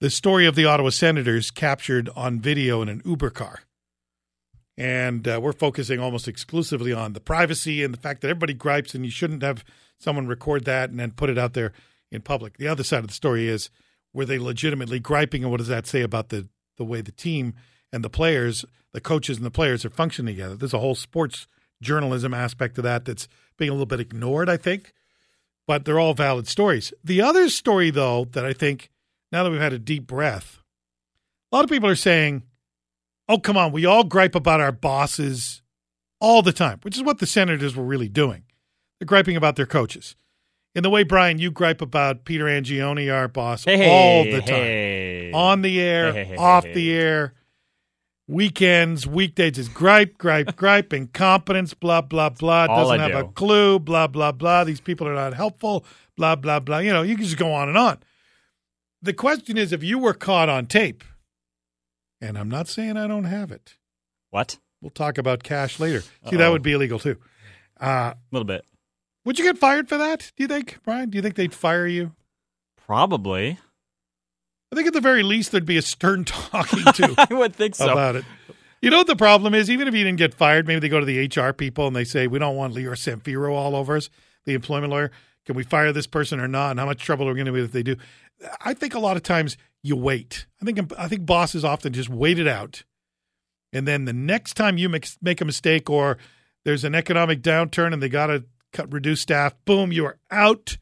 the story of the Ottawa Senators captured on video in an Uber car. And uh, we're focusing almost exclusively on the privacy and the fact that everybody gripes and you shouldn't have someone record that and then put it out there in public. The other side of the story is were they legitimately griping and what does that say about the, the way the team and the players, the coaches and the players are functioning together? There's a whole sports journalism aspect to that that's being a little bit ignored, I think. But they're all valid stories. The other story, though, that I think now that we've had a deep breath, a lot of people are saying, oh, come on, we all gripe about our bosses all the time, which is what the Senators were really doing. They're griping about their coaches. In the way, Brian, you gripe about Peter Angione, our boss, Hey, all the time. hey. On the air, Hey, off the air, weekends, weekdays is gripe, gripe, gripe, incompetence, blah, blah, blah. All Doesn't I have a clue, blah, blah, blah. These people are not helpful, blah, blah, blah. You know, you can just go on and on. The question is if you were caught on tape, and I'm not saying I don't have it. What? We'll talk about cash later. See, that Uh-oh. would be illegal too. Uh, A little bit. would you get fired for that? Do you think, Brian? Do you think they'd fire you? Probably. I think at the very least there'd be a stern talking to I would think so. about it. You know what the problem is? Even if you didn't get fired, maybe they go to the HR people and they say, "We don't want Lior Samfiru all over us, the employment lawyer. Can we fire this person or not? And how much trouble are we going to be if they do?" I think a lot of times you wait. I think I think bosses often just wait it out, and then the next time you make, make a mistake or there's an economic downturn and they got to cut reduce staff, boom, you are out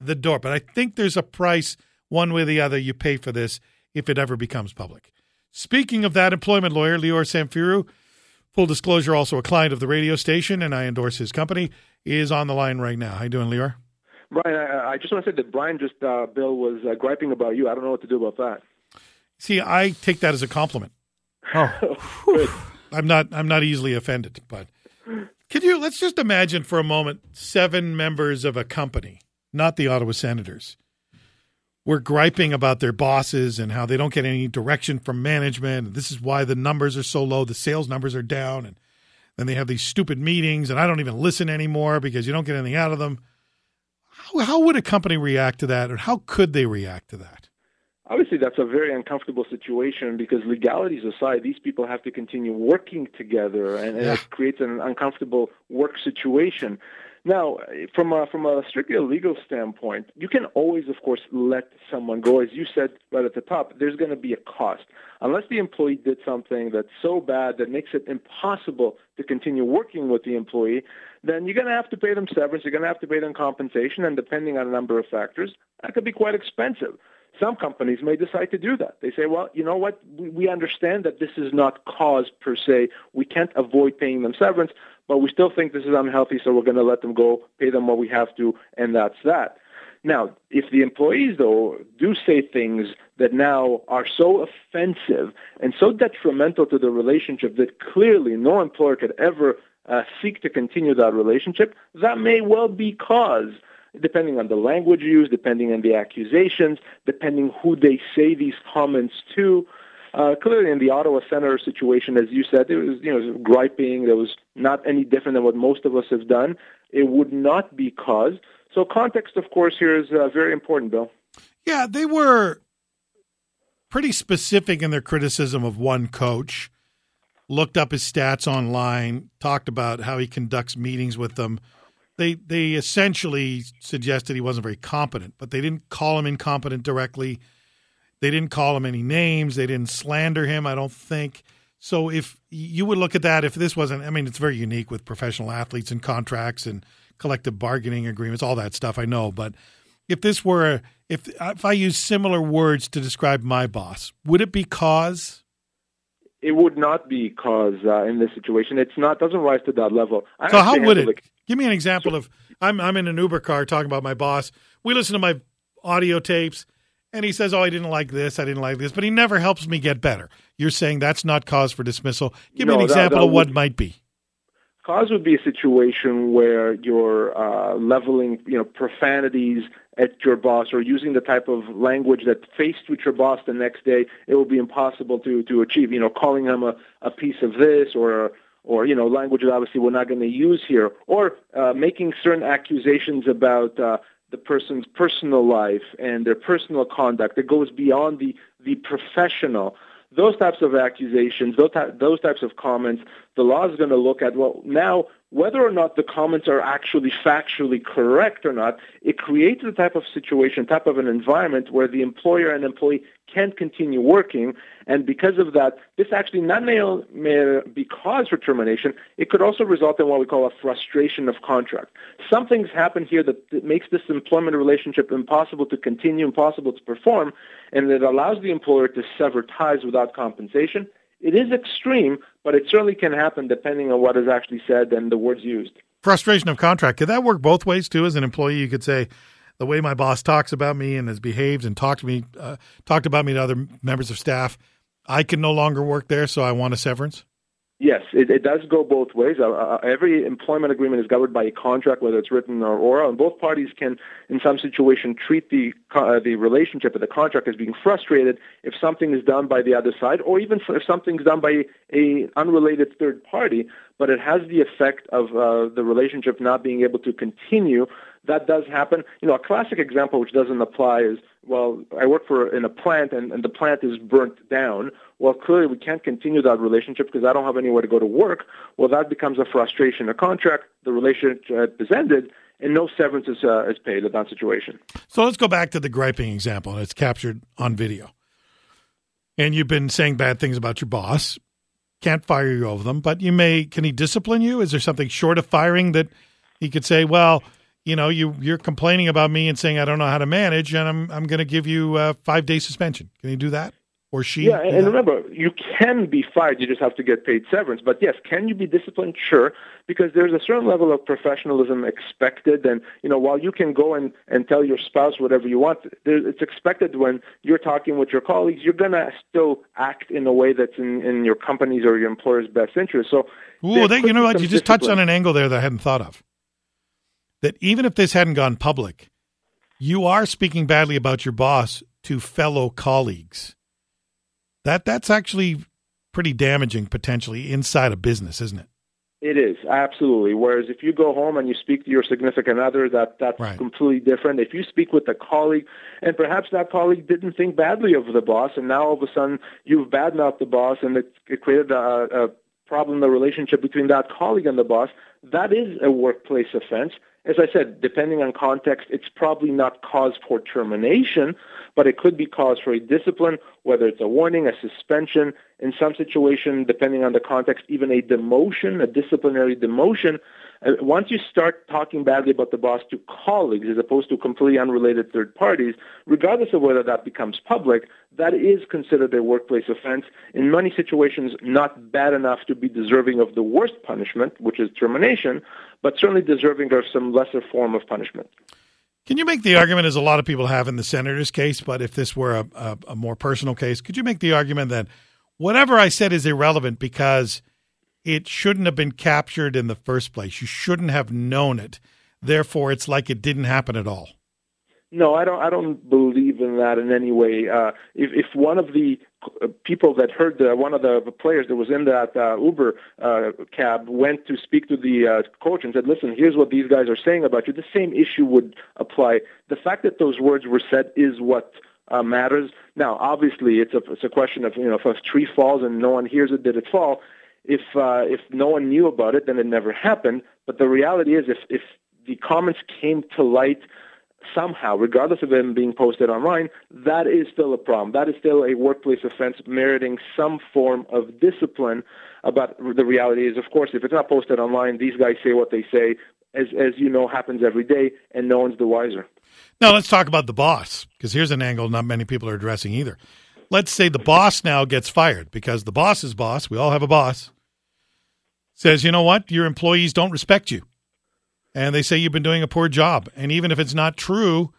the door. But I think there's a price one way or the other you pay for this if it ever becomes public. Speaking of that employment lawyer, Lior Samfiru, full disclosure, also a client of the radio station, and I endorse his company, is on the line right now. How you doing, Lior? Brian, I, I just want to say that Brian just, uh, Bill, was uh, griping about you. I don't know what to do about that. See, I take that as a compliment. Oh, I'm not I'm not easily offended, but could you let's just imagine for a moment seven members of a company, not the Ottawa Senators, were griping about their bosses and how they don't get any direction from management. And this is why the numbers are so low, the sales numbers are down, and then they have these stupid meetings, and I don't even listen anymore because you don't get anything out of them. How, how would a company react to that, or how could they react to that? Obviously, that's a very uncomfortable situation because legalities aside, these people have to continue working together, and, and Yeah. it creates an uncomfortable work situation. Now, from a, from a strictly legal standpoint, you can always, of course, let someone go. As you said right at the top, there's going to be a cost. Unless the employee did something that's so bad that makes it impossible to continue working with the employee, then you're going to have to pay them severance, you're going to have to pay them compensation, and depending on a number of factors, that could be quite expensive. Some companies may decide to do that. They say, well, you know what? We, understand that this is not cause per se. We can't avoid paying them severance, but we still think this is unhealthy, so we're going to let them go, pay them what we have to, and that's that. Now, if the employees, though, do say things that now are so offensive and so detrimental to the relationship that clearly no employer could ever uh, seek to continue that relationship, that may well be cause depending on the language used, depending on the accusations, depending who they say these comments to. Uh, clearly, in the Ottawa Senator situation, as you said, there was you know griping. There was not any different than what most of us have done. It would not be cause. So context, of course, here is uh, very important, Bill. Yeah, they were pretty specific in their criticism of one coach. Looked up his stats online, talked about how he conducts meetings with them. They they essentially suggested he wasn't very competent, but they didn't call him incompetent directly. They didn't call him any names. They didn't slander him, I don't think. So if you would look at that, if this wasn't, I mean, it's very unique with professional athletes and contracts and collective bargaining agreements, all that stuff. I know, but if this were, if if I use similar words to describe my boss, would it be cause? It would not be cause uh, in this situation. It's not doesn't rise to that level. I So how would it? Give me an example of I'm I'm in an Uber car talking about my boss. We listen to my audio tapes, and he says, "Oh, I didn't like this. I didn't like this," but he never helps me get better. You're saying that's not cause for dismissal. Give me an that- example that of what might be. Cause would be a situation where you're uh, leveling, you know, profanities at your boss or using the type of language that faced with your boss the next day, it will be impossible to, to achieve. You know, calling him a, a piece of this or or you know language that obviously we're not going to use here, or uh, making certain accusations about uh, the person's personal life and their personal conduct that goes beyond the the professional. Those types of accusations, those, those types of comments, the law is going to look at, well, now, whether or not the comments are actually factually correct or not, it creates a type of situation, type of an environment where the employer and employee can't continue working. And because of that, this actually not may, may be cause for termination, it could also result in what we call a frustration of contract. Something's happened here that, that makes this employment relationship impossible to continue, impossible to perform, and it allows the employer to sever ties without compensation. It is extreme, but it certainly can happen depending on what is actually said and the words used. Frustration of contract. Could that work both ways too? As an employee, you could say, the way my boss talks about me and has behaved and talked to me, uh, talked about me to other members of staff, I can no longer work there, so I want a severance. Yes, it, it does go both ways. Uh, uh, every employment agreement is governed by a contract, whether it's written or oral, and both parties can, in some situation, treat the uh, the relationship or the contract as being frustrated if something is done by the other side, or even if something is done by a unrelated third party. But it has the effect of uh, the relationship not being able to continue. That does happen. You know, a classic example which doesn't apply is well, I work for in a plant and, and the plant is burnt down. Well, clearly we can't continue that relationship because I don't have anywhere to go to work. Well, that becomes a frustration. A contract, the relationship is ended, and no severance is, uh, is paid in that situation. So let's go back to the griping example. and It's captured on video. And you've been saying bad things about your boss. Can't fire you over them, but you may. Can he discipline you? Is there something short of firing that he could say, well, you know, you you're complaining about me and saying I don't know how to manage, and I'm I'm going to give you a five day suspension. Can you do that? Or she? Yeah, and, and remember, you can be fired. You just have to get paid severance. But yes, can you be disciplined? Sure, because there's a certain level of professionalism expected. And you know, while you can go and and tell your spouse whatever you want, it's expected when you're talking with your colleagues, you're gonna still act in a way that's in in your company's or your employer's best interest. So, that, you know what? You just discipline. touched on an angle there that I hadn't thought of that even if this hadn't gone public, you are speaking badly about your boss to fellow colleagues. That that's actually pretty damaging potentially inside a business, isn't it? It is absolutely. Whereas if you go home and you speak to your significant other, that that's right. completely different. If you speak with a colleague, and perhaps that colleague didn't think badly of the boss, and now all of a sudden you've badmouthed the boss, and it, it created a, a problem the relationship between that colleague and the boss, that is a workplace offense. As I said, depending on context, it's probably not cause for termination, but it could be cause for a discipline, whether it's a warning, a suspension, in some situation, depending on the context, even a demotion, a disciplinary demotion. Once you start talking badly about the boss to colleagues as opposed to completely unrelated third parties, regardless of whether that becomes public, that is considered a workplace offense. In many situations, not bad enough to be deserving of the worst punishment, which is termination, but certainly deserving of some lesser form of punishment. Can you make the argument, as a lot of people have in the senator's case, but if this were a, a, a more personal case, could you make the argument that whatever I said is irrelevant because it shouldn't have been captured in the first place. You shouldn't have known it. Therefore, it's like it didn't happen at all. No, I don't. I don't believe in that in any way. Uh, if, if one of the people that heard the, one of the players that was in that uh, Uber uh, cab went to speak to the uh, coach and said, "Listen, here's what these guys are saying about you," the same issue would apply. The fact that those words were said is what uh, matters. Now, obviously, it's a it's a question of you know if a tree falls and no one hears it, did it fall? If uh, if no one knew about it, then it never happened. But the reality is, if if the comments came to light somehow, regardless of them being posted online, that is still a problem. That is still a workplace offense meriting some form of discipline. But the reality is, of course, if it's not posted online, these guys say what they say, as as you know, happens every day, and no one's the wiser. Now let's talk about the boss, because here's an angle not many people are addressing either let's say the boss now gets fired because the boss's boss, we all have a boss, says, you know what, your employees don't respect you. And they say you've been doing a poor job. And even if it's not true,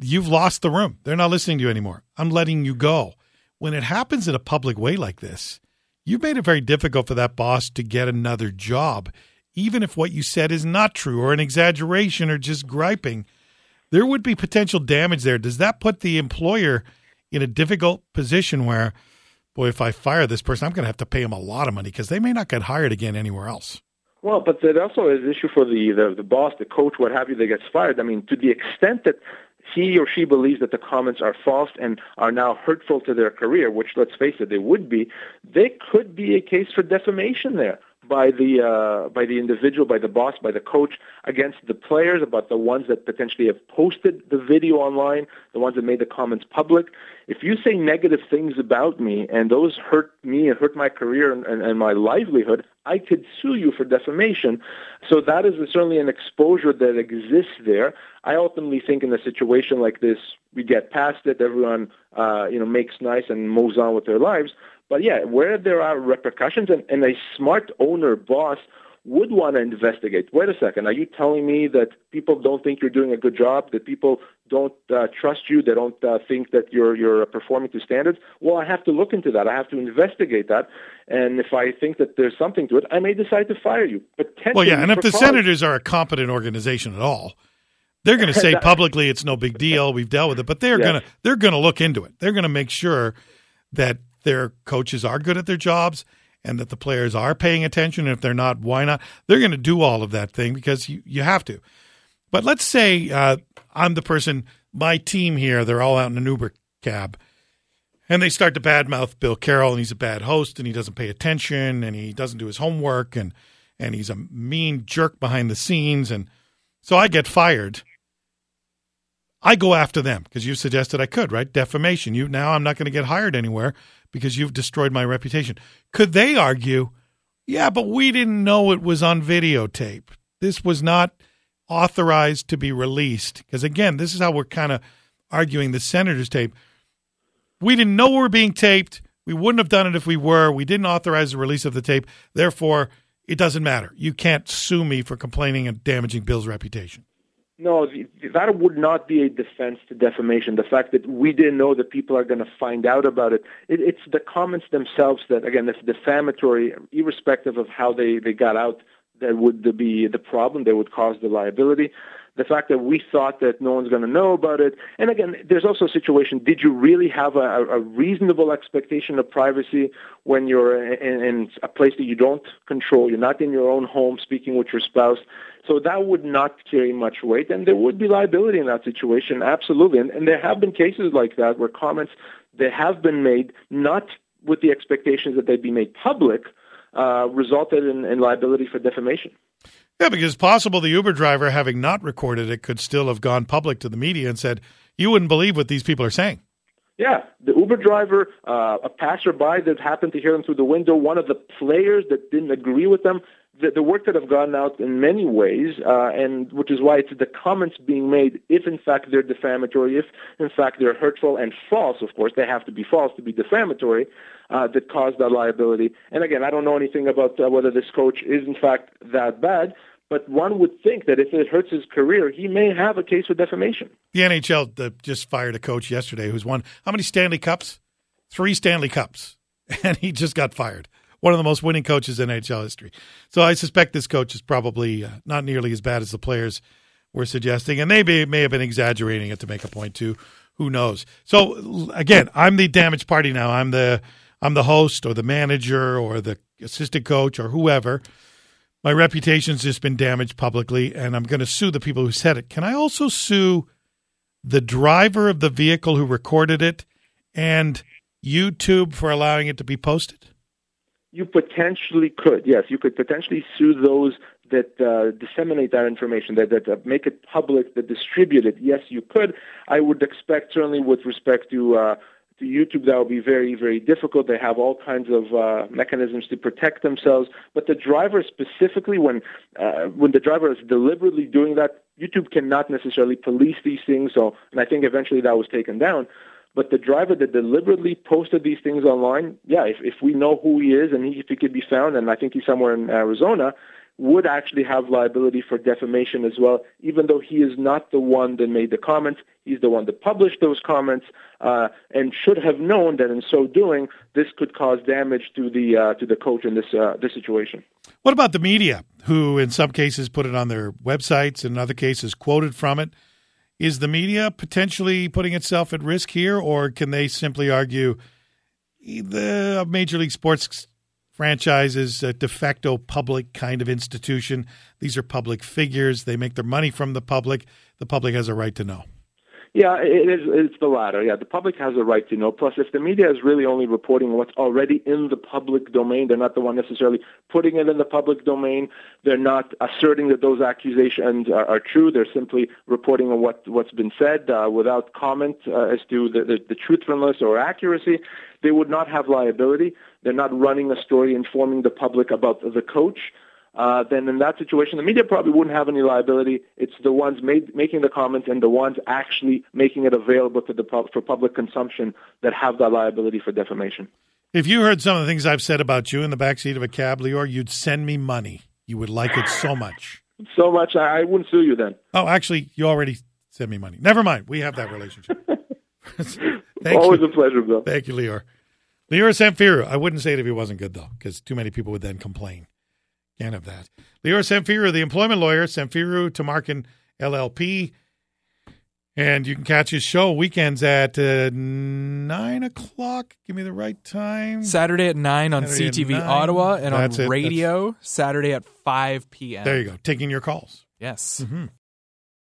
you've lost the room. They're not listening to you anymore. I'm letting you go. When it happens in a public way like this, you've made it very difficult for that boss to get another job, even if what you said is not true or an exaggeration or just griping. There would be potential damage there. Does that put the employer in a difficult position where, boy, if I fire this person, I'm going to have to pay them a lot of money because they may not get hired again anywhere else. Well, but that also is an issue for the, the the boss, the coach, what have you, that gets fired. I mean, to the extent that he or she believes that the comments are false and are now hurtful to their career, which let's face it, they would be, there could be a case for defamation there by the uh, by the individual, by the boss, by the coach against the players, about the ones that potentially have posted the video online, the ones that made the comments public. If you say negative things about me and those hurt me and hurt my career and, and, and my livelihood, I could sue you for defamation. So that is certainly an exposure that exists there. I ultimately think in a situation like this, we get past it. Everyone, uh, you know, makes nice and moves on with their lives. But yeah, where there are repercussions and, and a smart owner boss would want to investigate. Wait a second, are you telling me that people don't think you're doing a good job? That people don't uh, trust you? They don't uh, think that you're you're performing to standards? Well, I have to look into that. I have to investigate that. And if I think that there's something to it, I may decide to fire you. Potentially Well, yeah, and if the cause. Senators are a competent organization at all, they're going to say publicly it's no big deal. We've dealt with it, but they're Yes. going to they're going to look into it. They're going to make sure that their coaches are good at their jobs and that the players are paying attention. If they're not, why not? They're going to do all of that thing because you, you have to. But let's say uh, I'm the person, my team here, they're all out in an Uber cab. And they start to badmouth Bill Carroll, and he's a bad host, and he doesn't pay attention, and he doesn't do his homework, and and he's a mean jerk behind the scenes, and so I get fired. I go after them because you suggested I could, right? Defamation. You now I'm not going to get hired anywhere because you've destroyed my reputation. Could they argue, yeah, but we didn't know it was on videotape. This was not authorized to be released. Because again, this is how we're kind of arguing the senator's tape. We didn't know we were being taped. We wouldn't have done it if we were. We didn't authorize the release of the tape. Therefore, it doesn't matter. You can't sue me for complaining and damaging Bill's reputation. No, that would not be a defense to defamation. The fact that we didn't know that people are going to find out about it. it. It's the comments themselves that, again, it's defamatory, irrespective of how they, they got out, that would be the problem. They would cause the liability. The fact that we thought that no one's going to know about it. And again, there's also a situation did you really have a, a reasonable expectation of privacy when you're in, in a place that you don't control? You're not in your own home speaking with your spouse. So that would not carry much weight, and there would be liability in that situation, absolutely. And, and there have been cases like that where comments that have been made not with the expectations that they'd be made public uh, resulted in, in liability for defamation. Yeah, because it's possible the Uber driver, having not recorded it, could still have gone public to the media and said, "You wouldn't believe what these people are saying." Yeah, the Uber driver, uh, a passerby that happened to hear them through the window, one of the players that didn't agree with them. The, the word could have gone out in many ways, uh, and which is why it's the comments being made, if in fact they're defamatory, if in fact they're hurtful and false, of course, they have to be false to be defamatory, uh, that caused that liability. And again, I don't know anything about uh, whether this coach is in fact that bad, but one would think that if it hurts his career, he may have a case for defamation. The NHL uh, just fired a coach yesterday who's won how many Stanley Cups? Three Stanley Cups, and he just got fired. One of the most winning coaches in NHL history. So I suspect this coach is probably uh, not nearly as bad as the players were suggesting, and they may, may have been exaggerating it to make a point too. Who knows? So again, I'm the damaged party now. I'm the I'm the host or the manager or the assistant coach or whoever. My reputation's just been damaged publicly, and I'm going to sue the people who said it. Can I also sue the driver of the vehicle who recorded it and YouTube for allowing it to be posted? You potentially could, yes. You could potentially sue those that uh, disseminate that information, that, that uh, make it public, that distribute it. Yes, you could. I would expect, certainly with respect to uh, to YouTube, that would be very, very difficult. They have all kinds of uh, mechanisms to protect themselves. But the driver specifically, when uh, when the driver is deliberately doing that, YouTube cannot necessarily police these things. So, and I think eventually that was taken down. But the driver that deliberately posted these things online, yeah, if, if we know who he is and he, if he could be found, and I think he's somewhere in Arizona, would actually have liability for defamation as well, even though he is not the one that made the comments. He's the one that published those comments uh, and should have known that in so doing, this could cause damage to the uh, to the coach in this uh, this situation. What about the media, who in some cases put it on their websites and in other cases quoted from it? Is the media potentially putting itself at risk here, or can they simply argue the Major League Sports franchise is a de facto public kind of institution. These are public figures. They make their money from the public. The public has a right to know. Yeah, it is. It's the latter. Yeah, the public has a right to know. Plus, if the media is really only reporting what's already in the public domain, they're not the one necessarily putting it in the public domain. They're not asserting that those accusations are, are true. They're simply reporting on what what's been said uh, without comment uh, as to the, the, the truthfulness or accuracy. They would not have liability. They're not running a story informing the public about the coach uh, then in that situation, the media probably wouldn't have any liability. It's the ones made, making the comments and the ones actually making it available to the pub, for public consumption that have that liability for defamation. If you heard some of the things I've said about you in the backseat of a cab, Lior, you'd send me money. You would like it so much. So much, I, I wouldn't sue you then. Oh, actually, you already sent me money. Never mind. We have that relationship. Thank Always you. a pleasure, Bill. Thank you, Lior. Lior Samfiru. I wouldn't say it if he wasn't good, though, because too many people would then complain. Can't have that. Lior Samfiru, the employment lawyer, Samfiru Tamarkin LLP. And you can catch his show weekends at uh, 9 o'clock. Give me the right time. Saturday at 9 on Saturday CTV 9. Ottawa and That's it. on radio Saturday at 5 p.m. There you go. Taking your calls. Yes. Mhm.